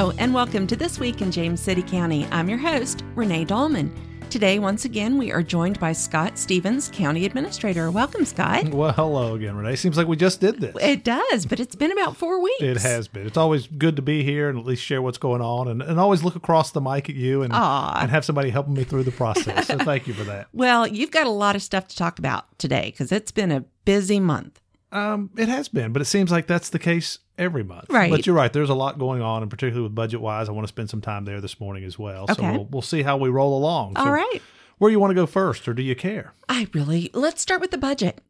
Hello, and welcome to This Week in James City County. I'm your host, Renee Dahlman. Today, once again, we are joined by Scott Stevens, County Administrator. Welcome, Scott. Well, hello again, Renee. Seems like we just did this. It does, but it's been about four weeks. It has been. It's always good to be here and at least share what's going on and, and always look across the mic at you and, and have somebody helping me through the process. So thank you for that. Well, you've got a lot of stuff to talk about today because it's been a busy month. Um, it has been, but it seems like that's the case every month. Right. But you're right. There's a lot going on, and particularly with budget wise, I want to spend some time there this morning as well. So Okay. we'll, we'll see how we roll along. So All right. Where you want to go first, or do you care? I really, let's start with the budget.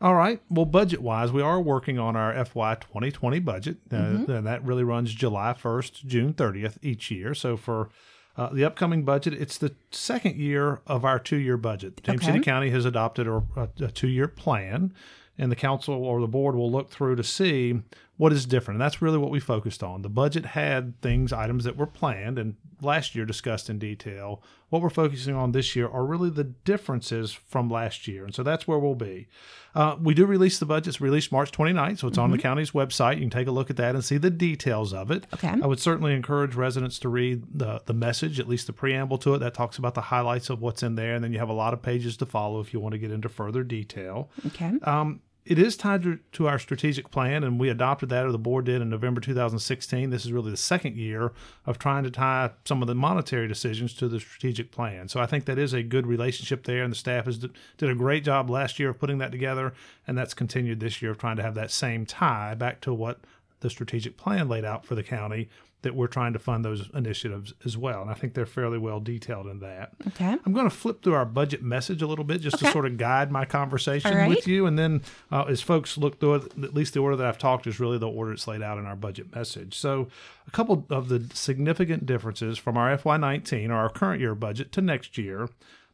All right. Well, budget wise, we are working on our FY 2020 budget, uh, and that really runs July 1st, June 30th each year. So for uh, the upcoming budget, it's the second year of our two year budget. James Okay. City County has adopted a, a, a two year plan, and the council or the board will look through to see what is different. And that's really what we focused on. The budget had things, items that were planned and last year discussed in detail. What we're focusing on this year are really the differences from last year. And so that's where we'll be. Uh, we do release the budgets, released March 29th, so it's on the county's website. You can take a look at that and see the details of it. Okay. I would certainly encourage residents to read the, the message, at least the preamble to it. That talks about the highlights of what's in there. And then you have a lot of pages to follow if you want to get into further detail. Okay. Um, it is tied to, our strategic plan, and we adopted that, or the board did in November 2016. This is really the second year of trying to tie some of the monetary decisions to the strategic plan. So I think that is a good relationship there, and the staff has did a great job last year of putting that together, and that's continued this year of trying to have that same tie back to what the strategic plan laid out for the county. That we're trying to fund those initiatives as well, and I think they're fairly well detailed in that. Okay. I'm going to flip through our budget message a little bit just Okay. to sort of guide my conversation right. with you. And then uh, as folks look through it, at least the order that I've talked is really the order it's laid out in our budget message. So a couple of the significant differences from our FY19 or our current year budget to next year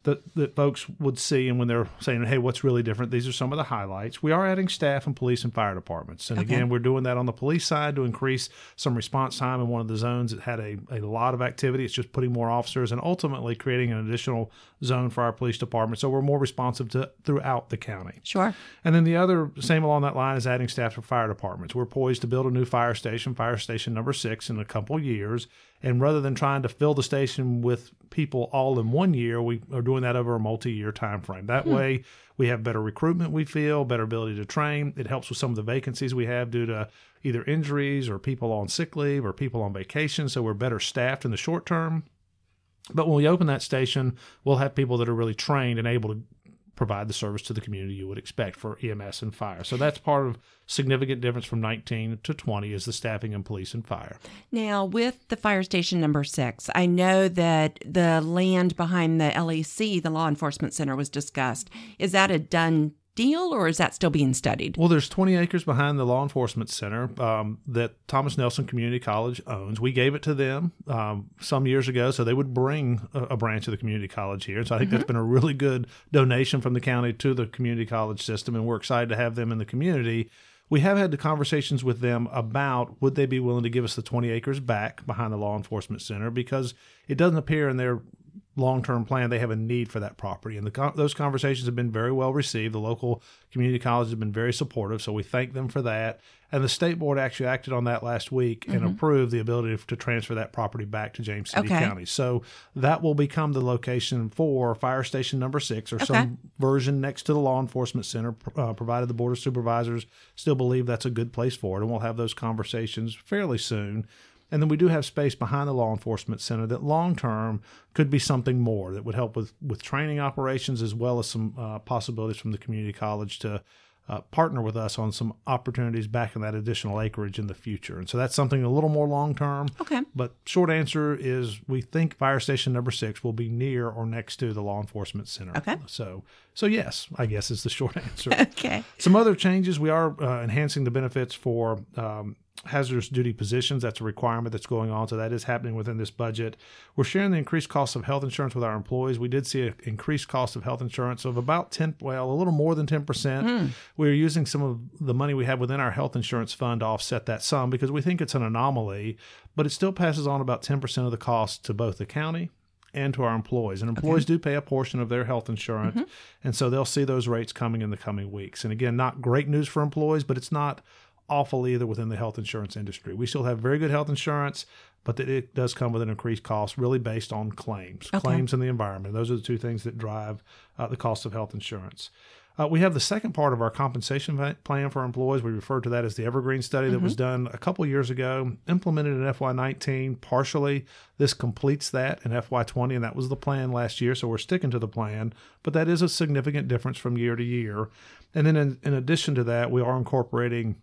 that, that folks would see and when they're saying, hey, what's really different? These are some of the highlights. We are adding staff in police and fire departments. And Okay. again, we're doing that on the police side to increase some response time in one of the zones that had a, a lot of activity. It's just putting more officers and ultimately creating an additional zone for our police department. So we're more responsive to throughout the county. Sure. And then the other, same along that line, is adding staff for fire departments. We're poised to build a new fire station, fire station number six, in a couple years. And rather than trying to fill the station with people all in one year, we are doing that over a multi-year time frame. That hmm. way, we have better recruitment. We feel better ability to train. It helps with some of the vacancies we have due to either injuries or people on sick leave or people on vacation. So we're better staffed in the short term. But when we open that station, we'll have people that are really trained and able to provide the service to the community you would expect for EMS and fire. So that's part of significant difference from 19 to 20 is the staffing in police and fire. Now, with the fire station number six, I know that the land behind the LEC, the Law Enforcement Center, was discussed. Is that a done deal or is that still being studied? Well, there's 20 acres behind the law enforcement center um, that Thomas Nelson Community College owns. We gave it to them um, some years ago, so they would bring a, a branch of the community college here. So I think that's been a really good donation from the county to the community college system, and we're excited to have them in the community. We have had the conversations with them about would they be willing to give us the 20 acres back behind the law enforcement center because it doesn't appear in their long-term plan they have a need for that property. And the, those conversations have been very well received. The local community college has been very supportive so we thank them for that. And the state board actually acted on that last week and approved the ability to transfer that property back to james city Okay. county. So that will become the location for fire station number six or Okay. some version next to the law enforcement center uh, provided the board of supervisors still believe that's a good place for it. And we'll have those conversations fairly soon and then we do have space behind the law enforcement center that long term could be something more that would help with, with training operations as well as some uh, possibilities from the community college to uh, partner with us on some opportunities back in that additional acreage in the future. And so that's something a little more long term. Okay. But short answer is we think fire station number six will be near or next to the law enforcement center. Okay. So so yes, I guess is the short answer. Okay. Some other changes we are uh, enhancing the benefits for um, hazardous duty positions. That's a requirement that's going on. So that is happening within this budget. We're sharing the increased cost of health insurance with our employees. We did see an increased cost of health insurance of about 10, well, a little more than 10%. Hmm. We're using some of the money we have within our health insurance fund to offset that sum because we think it's an anomaly, but it still passes on about 10% of the cost to both the county and to our employees. And employees do pay a portion of their health insurance. Mm-hmm. And so they'll see those rates coming in the coming weeks. And again, not great news for employees, but it's not awful either within the health insurance industry. We still have very good health insurance, but that it does come with an increased cost, really based on claims, Okay. claims and the environment. Those are the two things that drive uh, the cost of health insurance. Uh, we have the second part of our compensation plan for employees. We refer to that as the Evergreen study that was done a couple years ago, implemented in FY19 partially. This completes that in FY20, and that was the plan last year. So we're sticking to the plan, but that is a significant difference from year to year. And then in, in addition to that, we are incorporating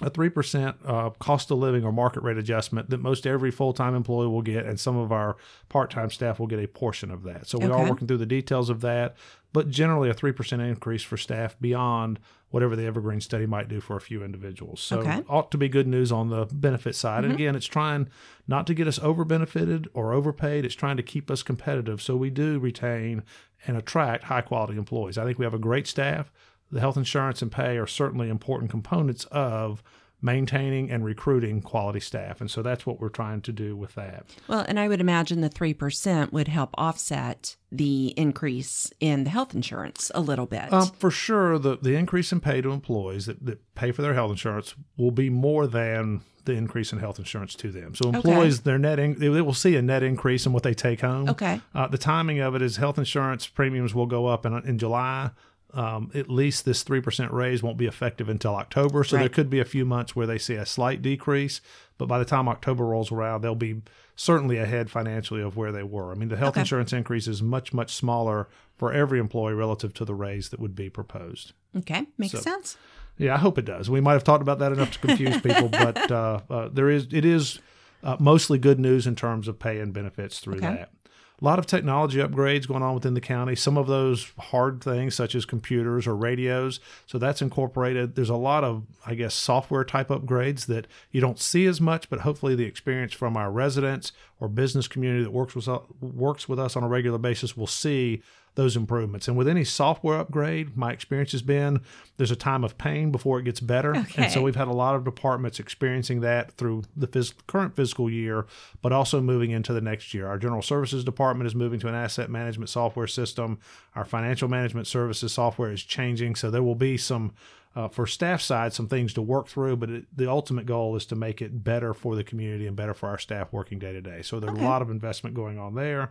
a 3% uh, cost of living or market rate adjustment that most every full time employee will get, and some of our part time staff will get a portion of that. So we are working through the details of that, but generally a 3% increase for staff beyond whatever the Evergreen study might do for a few individuals. So Okay. ought to be good news on the benefit side. And again, it's trying not to get us over benefited or overpaid, it's trying to keep us competitive so we do retain and attract high quality employees. I think we have a great staff the health insurance and pay are certainly important components of maintaining and recruiting quality staff. And so that's what we're trying to do with that. Well, and I would imagine the 3% would help offset the increase in the health insurance a little bit. Um, for sure, the, the increase in pay to employees that, that pay for their health insurance will be more than the increase in health insurance to them. So employees, their net in, they will see a net increase in what they take home. Okay. Uh, the timing of it is health insurance premiums will go up in, in July. Um, at least this 3% raise won't be effective until October. So there could be a few months where they see a slight decrease. But by the time October rolls around, they'll be certainly ahead financially of where they were. I mean, the health Okay. insurance increase is much, much smaller for every employee relative to the raise that would be proposed. okay. Makes so- sense. Yeah, I hope it does. We might have talked about that enough to confuse people, but uh, uh, there is it is uh, mostly good news in terms of pay and benefits through Okay. that. A lot of technology upgrades going on within the county. Some of those hard things, such as computers or radios, so that's incorporated. There's a lot of, I guess, software type upgrades that you don't see as much, but hopefully the experience from our residents or business community that works with works with us on a regular basis will see those improvements. And with any software upgrade, my experience has been there's a time of pain before it gets better. And so we've had a lot of departments experiencing that through the phys- current fiscal year, but also moving into the next year. Our general services department is moving to an asset management software system. Our financial management services software is changing. So there will be some. Uh, for staff side, some things to work through, but it, the ultimate goal is to make it better for the community and better for our staff working day to day. So there's Okay. a lot of investment going on there.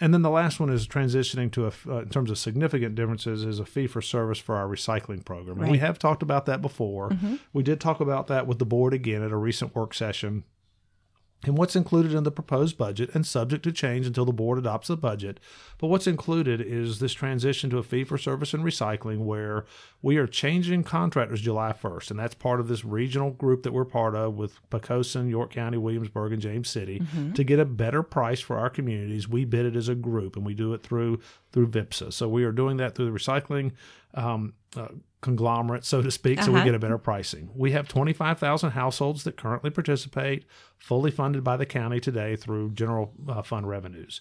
And then the last one is transitioning to a, uh, in terms of significant differences, is a fee for service for our recycling program. And we Right. Mm-hmm. have talked about that before. We did talk about that with the board again at a recent work session. And what's included in the proposed budget, and subject to change until the board adopts the budget, but what's included is this transition to a fee for service and recycling where we are changing contractors July 1st. And that's part of this regional group that we're part of with Poquoson, York County, Williamsburg, and James City to get a better price for our communities. We bid it as a group and we do it through through VPPSA. So we are doing that through the recycling um, uh, conglomerate, so to speak, so we Uh-huh. get a better pricing. We have 25,000 households that currently participate, fully funded by the county today through general uh, fund revenues.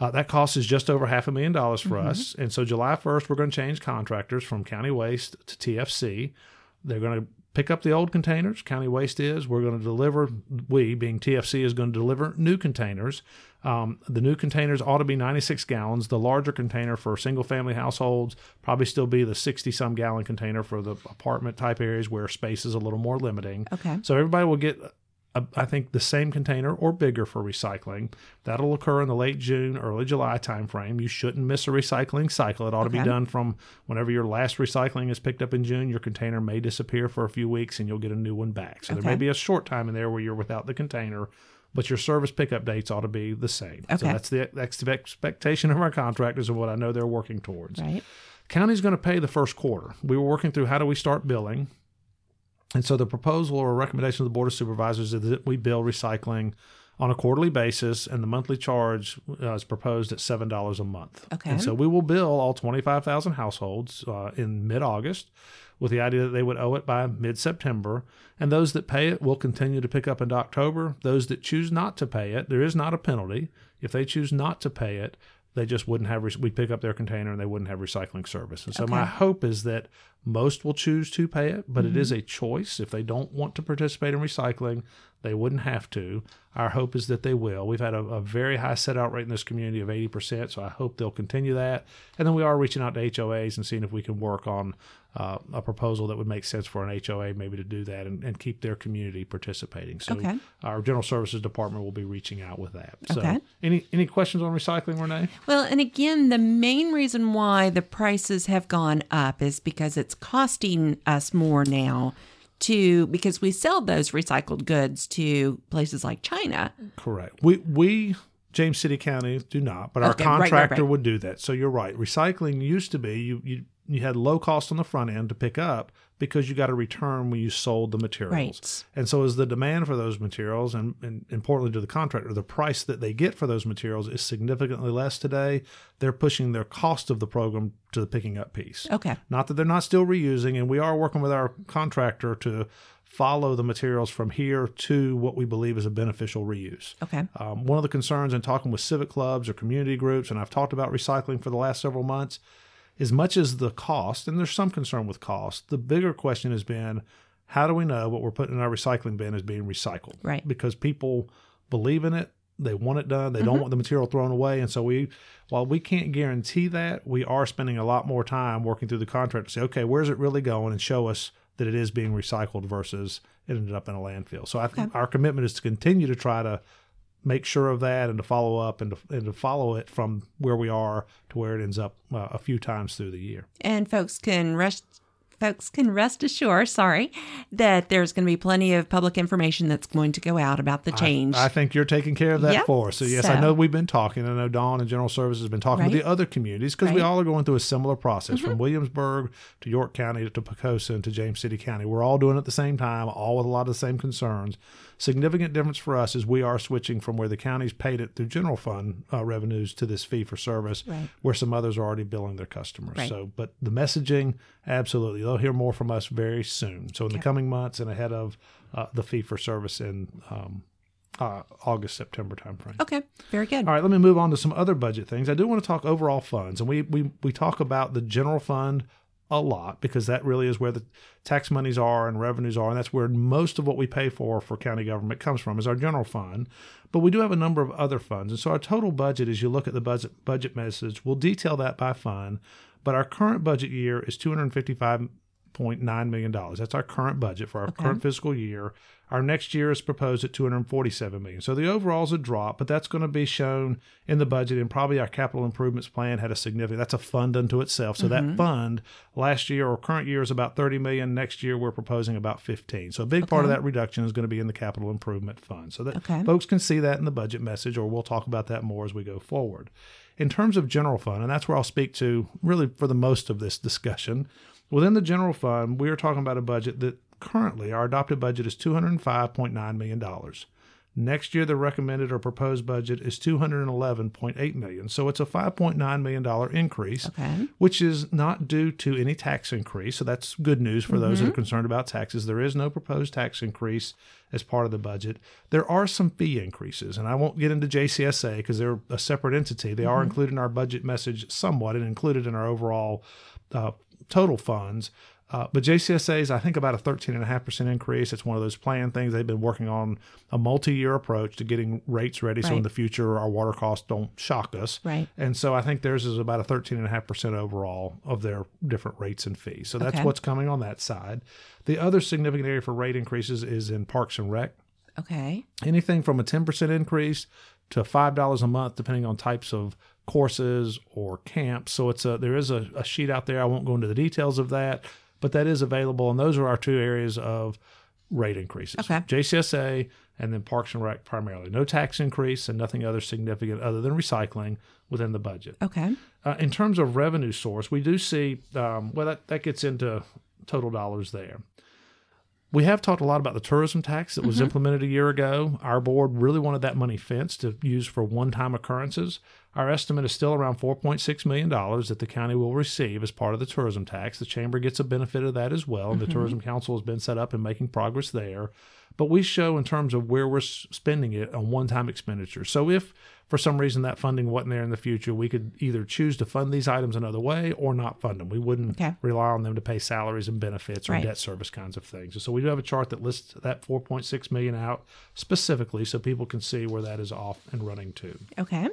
Uh, that cost is just over half a million dollars for us. And so July 1st, we're going to change contractors from County Waste to TFC. They're going to pick up the old containers. County Waste is. We're going to deliver, we, being TFC, is going to deliver new containers. Um, the new containers ought to be 96 gallons. The larger container for single family households probably still be the 60 some gallon container for the apartment type areas where space is a little more limiting. Okay. So everybody will get, a, I think, the same container or bigger for recycling. That'll occur in the late June, early July timeframe. You shouldn't miss a recycling cycle. It ought to be done from whenever your last recycling is picked up in June. Your container may disappear for a few weeks and you'll get a new one back. So there may be a short time in there where you're without the container. But your service pickup dates ought to be the same. Okay. So Okay. that's the expectation of our contractors and what I know they're working towards. Right. County's going to pay the first quarter. We were working through how do we start billing. And so the proposal or recommendation of the Board of Supervisors is that we bill recycling on a quarterly basis, and the monthly charge uh, is proposed at $7 a month. Okay. And so we will bill all 25,000 households uh, in mid August with the idea that they would owe it by mid September. And those that pay it will continue to pick up into October. Those that choose not to pay it, there is not a penalty. If they choose not to pay it, they just wouldn't have, re- we pick up their container and they wouldn't have recycling service. And so my hope is that most will choose to pay it, but it is mm-hmm. a choice. If they don't want to participate in recycling, they wouldn't have to. Our hope is that they will. We've had a, a very high set out rate in this community of 80%, so I hope they'll continue that. And then we are reaching out to HOAs and seeing if we can work on uh, a proposal that would make sense for an HOA maybe to do that and, and keep their community participating. So Okay. our general services department will be reaching out with that. So Okay. any any questions on recycling, Renee? Well, and again, the main reason why the prices have gone up is because it's costing us more now to because we sell those recycled goods to places like China. Correct. We we James City County do not, but our Okay, right, right, contractor right. would do that. So you're right. Recycling used to be you you you had low cost on the front end to pick up because you got a return when you sold the materials. Right. And so as the demand for those materials and, and importantly to the contractor, the price that they get for those materials is significantly less today. They're pushing their cost of the program to the picking up piece. Okay. Not that they're not still reusing, and we are working with our contractor to follow the materials from here to what we believe is a beneficial reuse. Okay. Um, one of the concerns in talking with civic clubs or community groups, and I've talked about recycling for the last several months, as much as the cost, and there's some concern with cost, the bigger question has been how do we know what we're putting in our recycling bin is being recycled? Right. Because people believe in it, they want it done, they Mm-hmm. don't want the material thrown away. And so we, while we can't guarantee that, we are spending a lot more time working through the contract to say, okay, where's it really going and show us that it is being recycled versus it ended up in a landfill. So I think our commitment is to continue to try to make sure of that and to follow up and to, and to follow it from where we are to where it ends up uh, a few times through the year. And folks can rest folks can rest assured, sorry, that there's going to be plenty of public information that's going to go out about the change. I think you're taking care of that Yep. for us. So yes, I know we've been talking. I know Dawn and General Services has been talking with the other communities because we Right. Mm-hmm. all are going through a similar process from Williamsburg to York County to Poquoson and to James City County. We're all doing it at the same time, all with a lot of the same concerns. Significant difference for us is we are switching from where the counties paid it through general fund uh, revenues to this fee for service, Right. where some others are already billing their customers. Right. So, but the messaging, absolutely, they'll hear more from us very soon. So in the coming months and ahead of uh, the fee for service in um, uh, August September timeframe. okay. Very good. All right, let me move on to some other budget things. I do want to talk overall funds, and we we we talk about the general fund a lot because that really is where the tax monies are and revenues are, and that's where most of what we pay for for county government comes from is our general fund. But we do have a number of other funds, and so our total budget, as you look at the budget budget message, we'll detail that by fund. But our current budget year is two hundred fifty-five Point nine million dollars. That's our current budget for our okay. current fiscal year. Our next year is proposed at 247 million. So the overall is a drop, but that's going to be shown in the budget and probably our capital improvements plan had a significant that's a fund unto itself. So mm-hmm. that fund last year or current year is about 30 million. Next year we're proposing about 15. So a big okay. part of that reduction is going to be in the capital improvement fund. So that okay. folks can see that in the budget message or we'll talk about that more as we go forward. In terms of general fund, and that's where I'll speak to really for the most of this discussion, Within the general fund, we are talking about a budget that currently our adopted budget is $205.9 million. Next year, the recommended or proposed budget is 211.8 million. So it's a $5.9 million increase, Okay. which is not due to any tax increase. So that's good news for those that are concerned about taxes. There is no proposed tax increase as part of the budget. There are some fee increases, and I won't get into JCSA because they're a separate entity. They are included in our budget message somewhat and included in our overall uh, total funds. Uh, but JCSA is, I think, about a 13.5% increase. It's one of those plan things. They've been working on a multi year approach to getting rates ready so in the future our water costs don't shock us. Right. And so I think theirs is about a 13.5% overall of their different rates and fees. So that's Okay. what's coming on that side. The other significant area for rate increases is in Parks and Rec Okay. anything from a 10% increase to $5 a month depending on types of courses or camps so it's a there is a, a sheet out there i won't go into the details of that but that is available and those are our two areas of rate increases Okay. jcsa and then parks and rec primarily no tax increase and nothing other significant other than recycling within the budget Okay. uh, in terms of revenue source, we do see, um, well, that, that gets into total dollars there. We have talked a lot about the tourism tax that was Mm-hmm. implemented a year ago. Our board really wanted that money fenced to use for one time occurrences. Our estimate is still around $4.6 million that the county will receive as part of the tourism tax. The chamber gets a benefit of that as well, and the mm-hmm. Tourism Council has been set up and making progress there. But we show in terms of where we're spending it on one time expenditure. So if for some reason that funding wasn't there in the future, we could either choose to fund these items another way or not fund them. We wouldn't Okay. rely on them to pay salaries and benefits or Right. debt service kinds of things. And so we do have a chart that lists that 4.6 million out specifically so people can see where that is off and running to. Okay.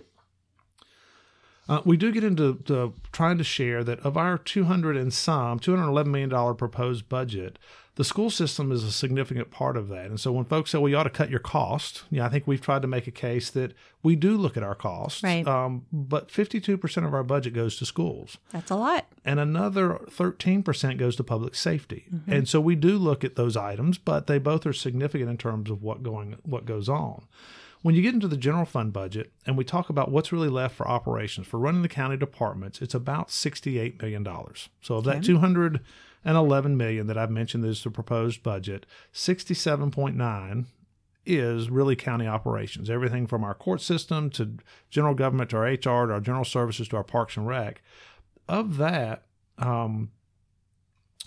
Uh, we do get into to trying to share that of our 200 and some, $211 million proposed budget, the school system is a significant part of that. And so when folks say, well, you ought to cut your cost, yeah, I think we've tried to make a case that we do look at our costs. Right. Um, but 52% of our budget goes to schools That's a lot. and another 13% goes to public safety. And so we do look at those items, but they both are significant in terms of what going what goes on. When you get into the general fund budget and we talk about what's really left for operations for running the county departments, it's about 68 million dollars. So of that 211 million that I've mentioned is the proposed budget, 67.9 is really county operations. Everything from our court system to general government to our HR to our general services to our parks and rec. Of that, um,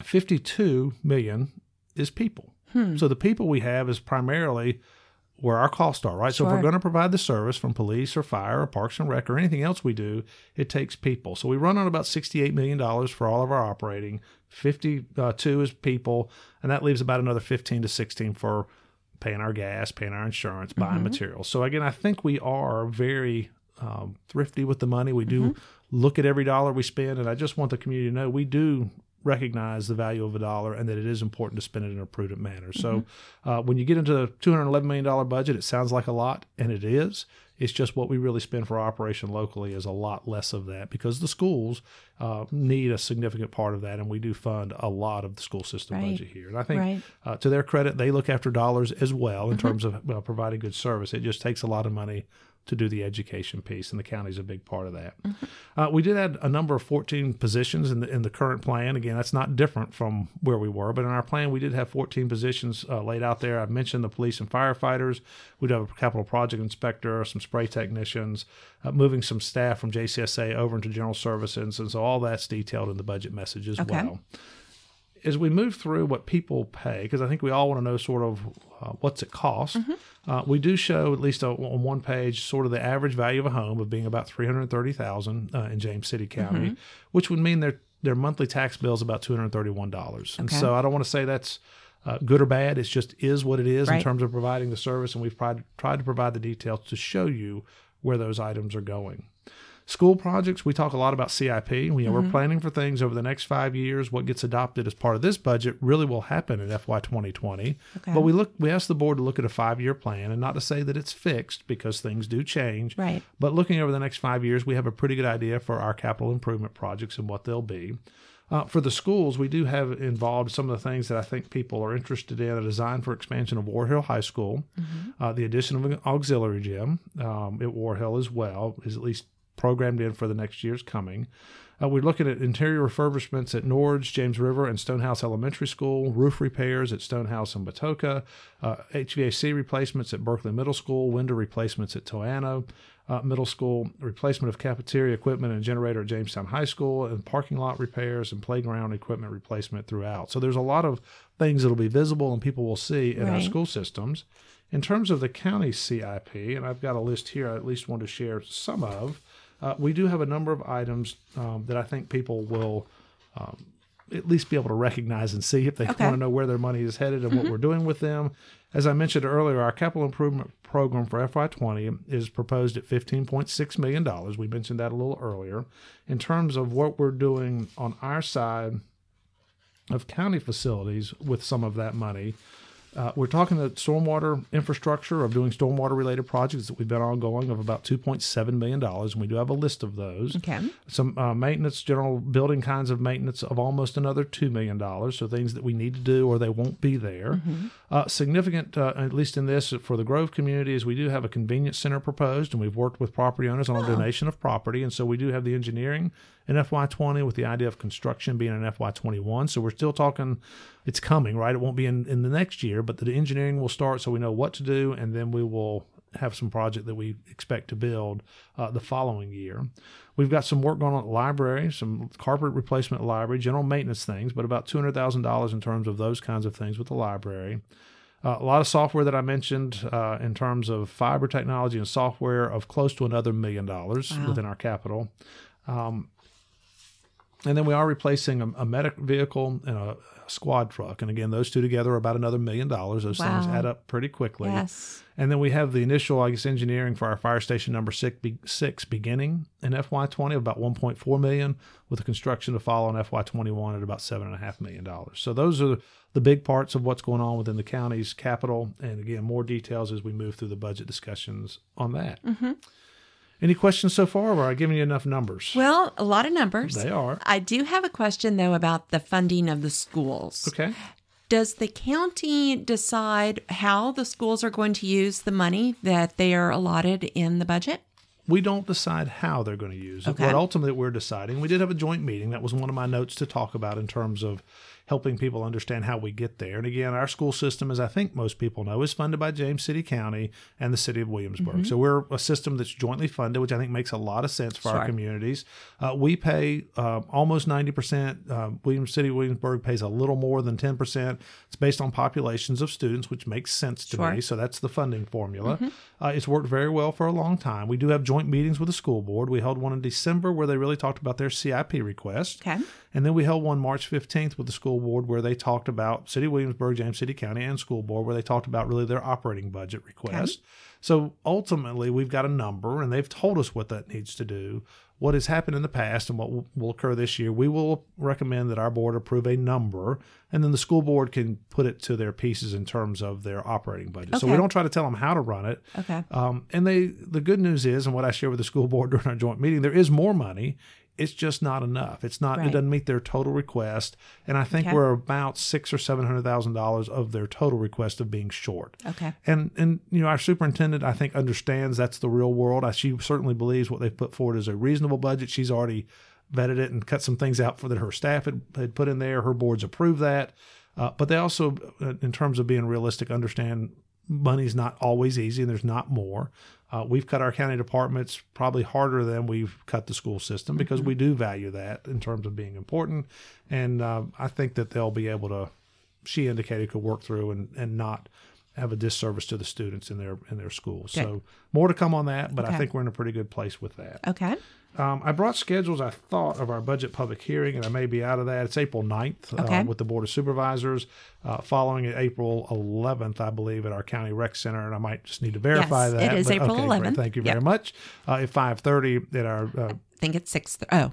52 million is people. So the people we have is primarily where our costs are, right? So if we're going to provide the service from police or fire or parks and rec or anything else we do, it takes people. So we run on about $68 million for all of our operating. 52 uh, is people, and that leaves about another 15 to 16 for paying our gas, paying our insurance, buying mm-hmm. materials. So again, I think we are very um, thrifty with the money. We do mm-hmm. look at every dollar we spend, and I just want the community to know we do recognize the value of a dollar and that it is important to spend it in a prudent manner. So uh, when you get into the $211 million budget, it sounds like a lot, and it is. It's just what we really spend for operation locally is a lot less of that because the schools uh, need a significant part of that, and we do fund a lot of the school system Right. budget here. And I think, Right. uh, to their credit, they look after dollars as well in terms of well, providing good service. It just takes a lot of money to do the education piece, and the county's a big part of that. Uh, we did add a number of 14 positions in the in the current plan. Again, that's not different from where we were, but in our plan, we did have 14 positions uh, laid out there. I've mentioned the police and firefighters. We'd have a capital project inspector, some spray technicians, uh, moving some staff from JCSA over into general services, and so all that's detailed in the budget message as Okay. well as we move through what people pay, because I think we all want to know sort of uh, what's it cost. Uh, we do show at least on one page sort of the average value of a home of being about three hundred thirty thousand uh, in James City County, which would mean their their monthly tax bill is about two hundred thirty one dollars. And so I don't want to say that's uh, good or bad. It's just is what it is in terms of providing the service, and we've tried tried to provide the details to show you where those items are going. School projects, we talk a lot about CIP. You know, We're planning for things over the next five years. What gets adopted as part of this budget really will happen in FY 2020. Okay. But we look, we asked the board to look at a five year plan, and not to say that it's fixed because things do change. Right. But looking over the next five years, we have a pretty good idea for our capital improvement projects and what they'll be. Uh, for the schools, we do have involved some of the things that I think people are interested in a design for expansion of Warhill High School, uh, the addition of an auxiliary gym um, at Warhill as well, is at least programmed in for the next year's coming. Uh, we're looking at interior refurbishments at Norge, James River, and Stonehouse Elementary School, roof repairs at Stonehouse and Matoaka, uh, HVAC replacements at Berkeley Middle School, window replacements at Toano uh, Middle School, replacement of cafeteria equipment and generator at Jamestown High School, and parking lot repairs and playground equipment replacement throughout. So there's a lot of things that'll be visible and people will see in our school systems. In terms of the county CIP, and I've got a list here I at least want to share some of, uh, we do have a number of items um, that I think people will um, at least be able to recognize and see if they Okay. want to know where their money is headed and what we're doing with them. As I mentioned earlier, our capital improvement program for FY20 is proposed at $15.6 million. We mentioned that a little earlier. In terms of what we're doing on our side of county facilities with some of that money, uh, we're talking the stormwater infrastructure of doing stormwater related projects that we've been ongoing of about $2.7 million. And we do have a list of those Okay. some uh, maintenance, general building kinds of maintenance of almost another $2 million. So things that we need to do or they won't be there. Uh, significant, uh, at least in this, for the Grove community, is we do have a convenience center proposed, and we've worked with property owners on a donation of property. And so we do have the engineering in FY20 with the idea of construction being in FY21. So we're still talking, it's coming, right? It won't be in, in the next year, but the engineering will start so we know what to do, and then we will have some project that we expect to build uh, the following year. We've got some work going on at the library, some carpet replacement library, general maintenance things, but about $200,000 in terms of those kinds of things with the library. Uh, a lot of software that I mentioned uh, in terms of fiber technology and software of close to another million dollars Wow. within our capital. Um, and then we are replacing a, a medic vehicle and a squad truck. And again, those two together are about another million dollars. Those things add up pretty quickly. Yes. And then we have the initial, I guess, engineering for our fire station number six, be, six beginning in FY20 of about 1.4 million, with the construction to follow in FY21 at about seven and a half million dollars. So those are the big parts of what's going on within the county's capital. And again, more details as we move through the budget discussions on that. Mm-hmm. Any questions so far? Or are I giving you enough numbers? Well, a lot of numbers. they are. I do have a question though about the funding of the schools. Okay. Does the county decide how the schools are going to use the money that they are allotted in the budget? we don't decide how they're going to use it. Okay. What ultimately we're deciding, we did have a joint meeting. That was one of my notes to talk about in terms of helping people understand how we get there. And again, our school system, as I think most people know, is funded by James City County and the city of Williamsburg. Mm-hmm. So we're a system that's jointly funded, which I think makes a lot of sense for our communities. Uh, we pay uh, almost 90%. Uh, Williams City, Williamsburg pays a little more than 10%. It's based on populations of students, which makes sense to Sure. me. So that's the funding formula. Uh, it's worked very well for a long time. We do have joint meetings with the school board. We held one in December where they really talked about their CIP request. Okay. And then we held one March 15th with the school board where they talked about City Williamsburg, James City County, and school board where they talked about really their operating budget request. So ultimately, we've got a number and they've told us what that needs to do. What has happened in the past and what will, occur this year, we will recommend that our board approve a number and then the school board can put it to their pieces in terms of their operating budget. So we don't try to tell them how to run it. Okay. Um, and they, the good news is, and what I share with the school board during our joint meeting, there is more money. It's just not enough. It's not. It doesn't meet their total request, and I think Okay. we're about six or seven hundred thousand dollars of their total request of being short. Okay. And and you know our superintendent I think understands that's the real world. I, she certainly believes what they've put forward is a reasonable budget. She's already vetted it and cut some things out for that her staff had, had put in there. Her boards approved that, uh, but they also, uh, in terms of being realistic, understand money's not always easy and there's not more. Uh, we've cut our county departments probably harder than we've cut the school system because we do value that in terms of being important. And uh, I think that they'll be able to, she indicated, could work through and, and not have a disservice to the students in their in their schools. So more to come on that, but I think we're in a pretty good place with that. Okay. Um, I brought schedules, I thought, of our budget public hearing, and I may be out of that. It's April 9th Okay. uh, with the Board of Supervisors, uh, following it April 11th, I believe, at our County Rec Center, and I might just need to verify Yes, that. it is but April okay, great. 11th. Thank you Yep. very much. Uh, at 5.30 at our uh, I think it's six. Oh,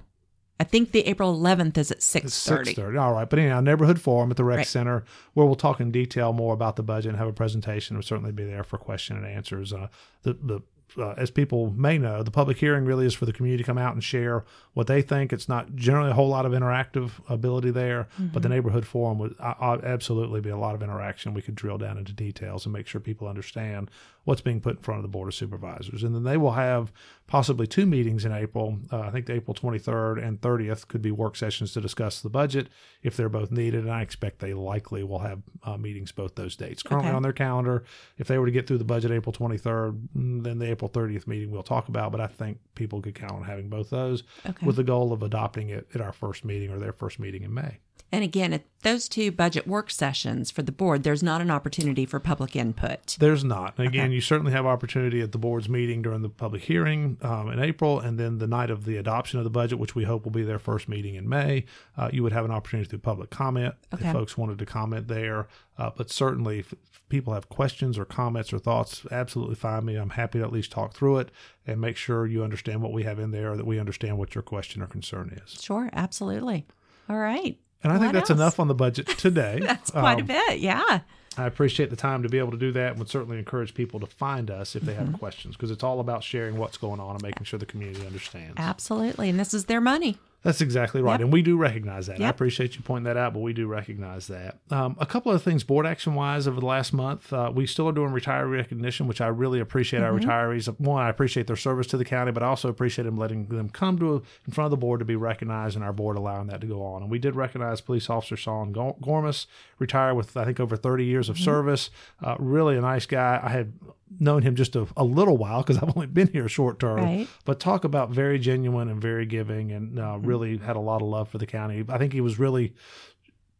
I think the April 11th is at six Six thirty. thirty. All right, but anyhow, neighborhood forum at the rec Right. center, where we'll talk in detail more about the budget and have a presentation. We'll certainly be there for question and answers. Uh, the the uh, as people may know, the public hearing really is for the community to come out and share what they think. It's not generally a whole lot of interactive ability there, but the neighborhood forum would uh, uh, absolutely be a lot of interaction. We could drill down into details and make sure people understand what's being put in front of the board of supervisors, and then they will have possibly two meetings in April. Uh, I think the April 23rd and 30th could be work sessions to discuss the budget if they're both needed. And I expect they likely will have uh, meetings both those dates. Currently Okay. on their calendar, if they were to get through the budget April 23rd, mm, then the April 30th meeting we'll talk about. But I think people could count on having both those Okay. with the goal of adopting it at our first meeting or their first meeting in May. And again, at those two budget work sessions for the board, there's not an opportunity for public input. There's not. And again, you certainly have opportunity at the board's meeting during the public hearing um, in April, and then the night of the adoption of the budget, which we hope will be their first meeting in May. Uh, you would have an opportunity through public comment Okay. if folks wanted to comment there. Uh, but certainly, if people have questions or comments or thoughts, absolutely find me. I'm happy to at least talk through it and make sure you understand what we have in there, or that we understand what your question or concern is. Sure, absolutely. All right. And I think that's else? enough on the budget today. That's quite a Um, bit. Yeah. I appreciate the time to be able to do that and would certainly encourage people to find us if they Mm-hmm. have questions because it's all about sharing what's going on and making sure the community understands. Absolutely. And this is their money. That's exactly right. Yep. And we do recognize that. I appreciate you pointing that out, but we do recognize that. Um, a couple of things board action wise over the last month. Uh, we still are doing retiree recognition, which I really appreciate our Mm-hmm. retirees. One, I appreciate their service to the county, but I also appreciate them letting them come to in front of the board to be recognized and our board allowing that to go on. And we did recognize police officer Sean Gor- Gormas, retired with, I think, over 30 years of Mm-hmm. service. Uh, really a nice guy. I had known him just a, a little while because I've only been here short term. Right. But talk about very genuine and very giving, and uh, really had a lot of love for the county. I think he was really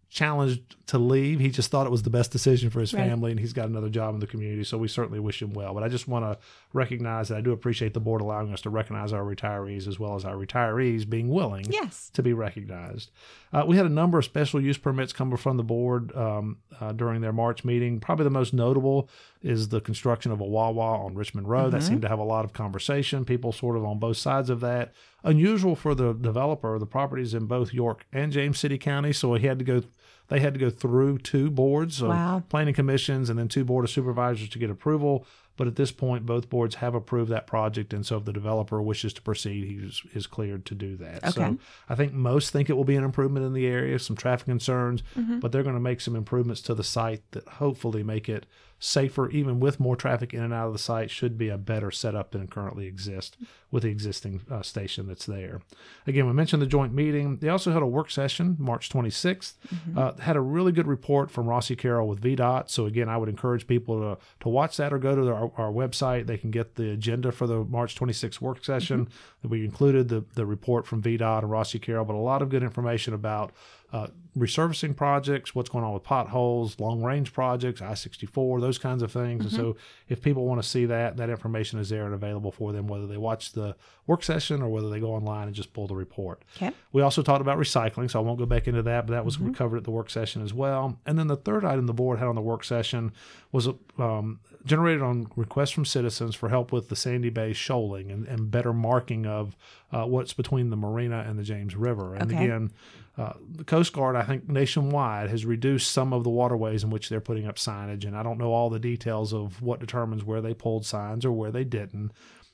challenged to leave. He just thought it was the best decision for his Right. family, and he's got another job in the community. So we certainly wish him well. But I just want to recognize that I do appreciate the board allowing us to recognize our retirees as well as our retirees being willing Yes. to be recognized. Uh, we had a number of special use permits come from the board um, uh, during their March meeting. Probably the most notable is the construction of a Wawa on Richmond Road. That mm-hmm. seemed to have a lot of conversation. People sort of on both sides of that. Unusual for the developer. The properties in both York and James City County, so he had to go. They had to go through two boards, so Wow. planning commissions, and then two board of supervisors to get approval. But at this point, both boards have approved that project, and so if the developer wishes to proceed, he is, cleared to do that. Okay. So I think most think it will be an improvement in the area, some traffic concerns, but they're going to make some improvements to the site that hopefully make it safer, even with more traffic in and out of the site. Should be a better setup than currently exists with the existing uh, station that's there. Again, we mentioned the joint meeting. They also had a work session March 26th. Uh, had a really good report from Rossi Carroll with VDOT. So again, I would encourage people to to watch that or go to our, our website. They can get the agenda for the March 26th work session. That we included the the report from VDOT and Rossi Carroll, but a lot of good information about uh, resurfacing projects, what's going on with potholes, long range projects, I 64, those kinds of things. And so, if people want to see that, that information is there and available for them, whether they watch the work session or whether they go online and just pull the report. Okay. We also talked about recycling, so I won't go back into that, but that was covered at the work session as well. And then the third item the board had on the work session was um, generated on requests from citizens for help with the Sandy Bay shoaling and, and better marking of uh, what's between the marina and the James River. And Okay. again, uh, the Coast Guard, I think nationwide, has reduced some of the waterways in which they're putting up signage. And I don't know all the details of what determines where they pulled signs or where they didn't.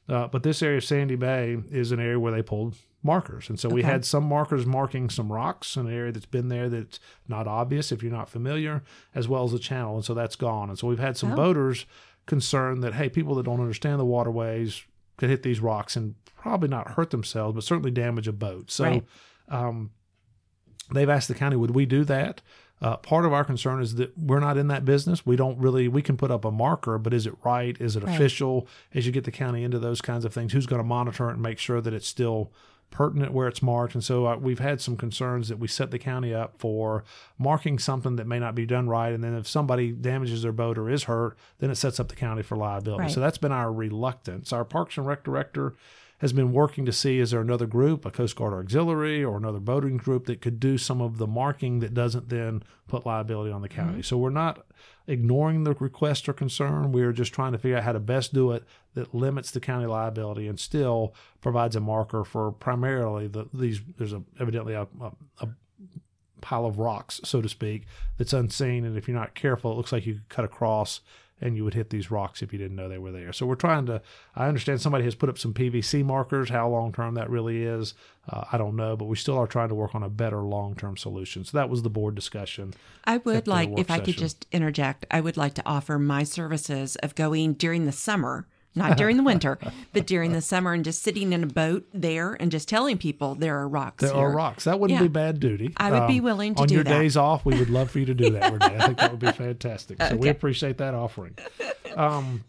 Uh, but this area of Sandy Bay is an area where they pulled markers. And so we had some markers marking some rocks, an area that's been there that's not obvious if you're not familiar, as well as a channel. And so that's gone. And so we've had some Oh. boaters concerned that, hey, people that don't understand the waterways could hit these rocks and probably not hurt themselves, but certainly damage a boat. So Right. um, they've asked the county, would we do that? Uh, part of our concern is that we're not in that business. We don't really, we can put up a marker, but is it right? Is it Right. official? As you get the county into those kinds of things, who's going to monitor it and make sure that it's still pertinent where it's marked? And so uh, we've had some concerns that we set the county up for marking something that may not be done right. And then if somebody damages their boat or is hurt, then it sets up the county for liability. Right. So that's been our reluctance. Our Parks and Rec director has been working to see is there another group, a Coast Guard auxiliary or another boating group that could do some of the marking that doesn't then put liability on the county. So we're not ignoring the request or concern. We're just trying to figure out how to best do it that limits the county liability and still provides a marker for primarily the these there's a evidently a, a, a pile of rocks, so to speak, that's unseen. And if you're not careful, it looks like you could cut across and you would hit these rocks if you didn't know they were there. So we're trying to. I understand somebody has put up some PVC markers. How long term that really is, uh, I don't know, but we still are trying to work on a better long term solution. So that was the board discussion. I would like, if I could just interject, I would like to offer my services of going during the summer, not during the winter, but during the summer and just sitting in a boat there and just telling people there are rocks There here. are rocks. That wouldn't Yeah. be bad duty. Um, I would be willing to on do your that. days off. We would love for you to do that, Renee. I think that would be fantastic. So we appreciate that offering. Um,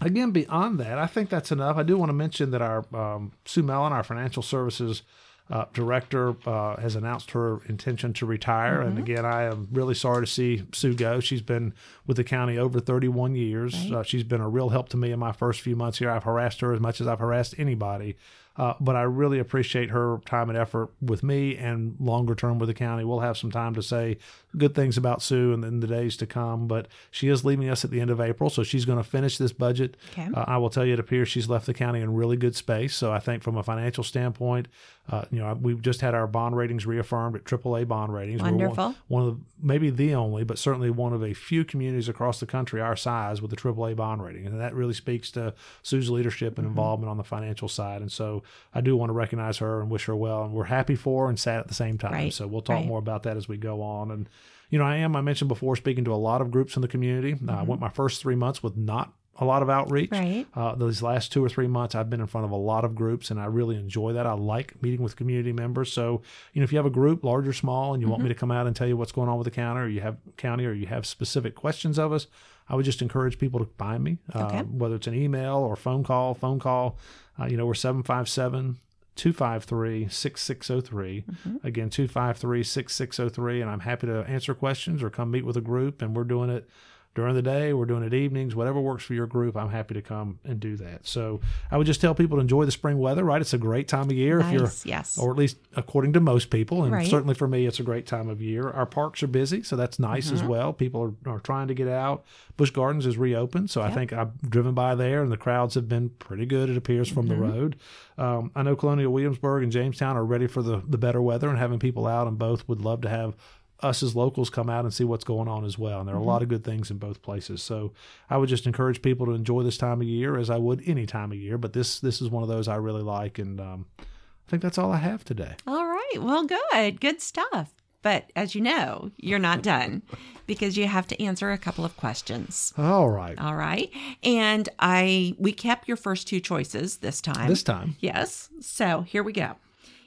again, beyond that, I think that's enough. I do want to mention that our um, Sue Mellen, our financial services uh, director, uh, has announced her intention to retire. And Mm-hmm. again, I am really sorry to see Sue go. She's been with the county over 31 years. Uh, she's been a real help to me in my first few months here. I've harassed her as much as I've harassed anybody. Uh, but I really appreciate her time and effort with me and longer term with the county. We'll have some time to say good things about Sue in, in the days to come. But she is leaving us at the end of April, so she's going to finish this budget. Okay. Uh, I will tell you, it appears she's left the county in really good space. So I think from a financial standpoint, uh, you know, we've just had our bond ratings reaffirmed at AAA bond ratings. We're one- Wonderful. one of the, maybe the only, but certainly one of a few communities across the country our size with a AAA bond rating, and that really speaks to Sue's leadership and involvement on the financial side. And so I do want to recognize her and wish her well, and we're happy for her and sad at the same time. Right, So we'll talk right. more about that as we go on. And you know, I am I mentioned before speaking to a lot of groups in the community. Uh, I went my first three months with not a lot of outreach. Right. Uh, these last two or three months, I've been in front of a lot of groups, and I really enjoy that. I like meeting with community members. So, you know, if you have a group, large or small, and you want me to come out and tell you what's going on with the county, or you have county, or you have specific questions of us, I would just encourage people to find me, uh, Okay. whether it's an email or phone call. Phone call, uh, you know, we're 757 253 6603. Again, 253 6603. And I'm happy to answer questions or come meet with a group. And we're doing it during the day, we're doing it evenings, whatever works for your group. I'm happy to come and do that. So I would just tell people to enjoy the spring weather, right? It's a great time of year if you're Nice, yes. or at least according to most people, and Right. certainly for me, it's a great time of year. Our parks are busy, so that's nice Mm-hmm. as well. People are, are trying to get out. Busch Gardens is reopened, so I think I've driven by there, and the crowds have been pretty good. It appears from Mm-hmm. the road. Um, I know Colonial Williamsburg and Jamestown are ready for the the better weather, and having people out, and both would love to have us as locals come out and see what's going on as well. And there are a lot of good things in both places. So I would just encourage people to enjoy this time of year as I would any time of year. But this this is one of those I really like, and um, I think that's all I have today. All right. Well, good. Good stuff. But as you know, you're not done because you have to answer a couple of questions. All right. All right. And I we kept your first two choices this time. This time, Yes. So here we go.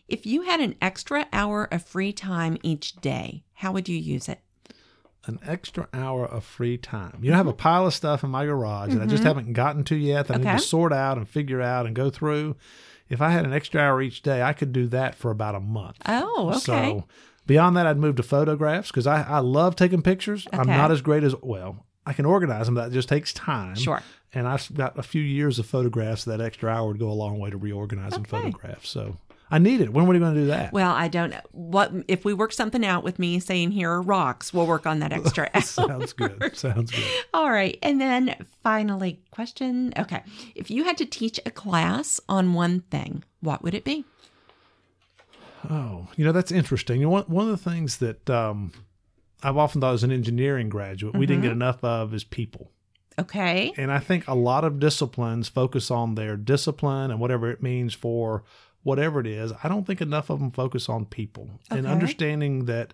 If you had an extra hour of free time each day, how would you use it? an extra hour of free time. You know, I have a mm-hmm. pile of stuff in my garage that I just mm-hmm. haven't gotten to yet that I need to sort out and figure out and go through. If I had an extra hour each day, I could do that for about a month. Oh, okay. So beyond that, I'd move to photographs because I, I love taking pictures. I'm not as great as, well, I can organize them. That just takes time. Sure. And I've got a few years of photographs. That extra hour would go a long way to reorganizing Okay. photographs. So I need it. When are we going to do that? Well, I don't know. What if we work something out with me saying here are rocks, we'll work on that extra. Sounds good. Sounds good. All right. And then finally, question. Okay. If you had to teach a class on one thing, what would it be? Oh, you know that's interesting. You know, one one of the things that um, I've often thought as an engineering graduate we didn't get enough of is people, Okay. and I think a lot of disciplines focus on their discipline and whatever it means for whatever it is. I don't think enough of them focus on people and understanding that.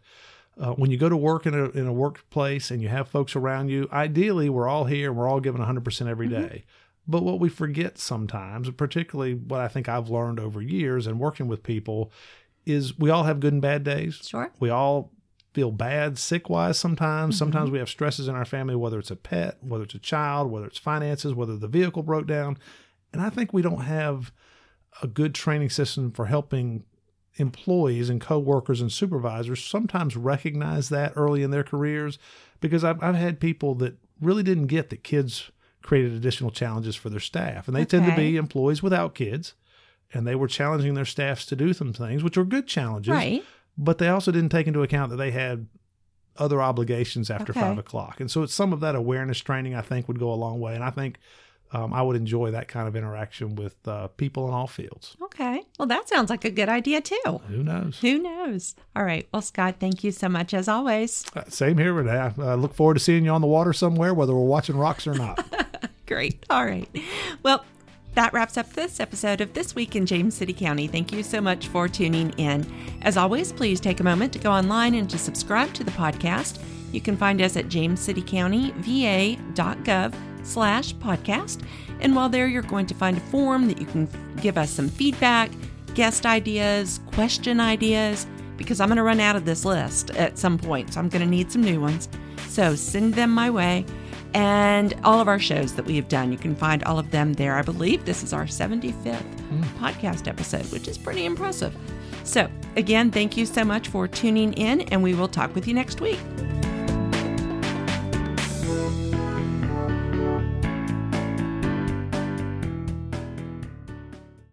Uh, when you go to work in a in a workplace and you have folks around you, ideally we're all here and we're all giving 100% every day. But what we forget sometimes, particularly what I think I've learned over years and working with people, is we all have good and bad days. Sure. We all feel bad sick wise sometimes. Sometimes we have stresses in our family, whether it's a pet, whether it's a child, whether it's finances, whether the vehicle broke down. And I think we don't have a good training system for helping employees and coworkers and supervisors sometimes recognize that early in their careers because I've, I've had people that really didn't get that kids created additional challenges for their staff and they tend to be employees without kids and they were challenging their staffs to do some things which were good challenges Right. but they also didn't take into account that they had other obligations after Okay. five o'clock. And so it's some of that awareness training I think would go a long way. And I think um, I would enjoy that kind of interaction with uh, people in all fields. Okay. Well, that sounds like a good idea too. Who knows? Who knows? All right. Well, Scott, thank you so much as always. Uh, Same here, Renee. I uh, look forward to seeing you on the water somewhere, whether we're watching rocks or not. Great. All right. Well, that wraps up this episode of This Week in James City County. Thank you so much for tuning in. As always, please take a moment to go online and to subscribe to the podcast. You can find us at jamescitycountyva.gov slash podcast. And while there, you're going to find a form that you can give us some feedback, guest ideas, question ideas, because I'm going to run out of this list at some point. So I'm going to need some new ones. So send them my way and all of our shows that we have done. You can find all of them there. I believe this is our 75th hmm. podcast episode, which is pretty impressive. So, again, thank you so much for tuning in, and we will talk with you next week.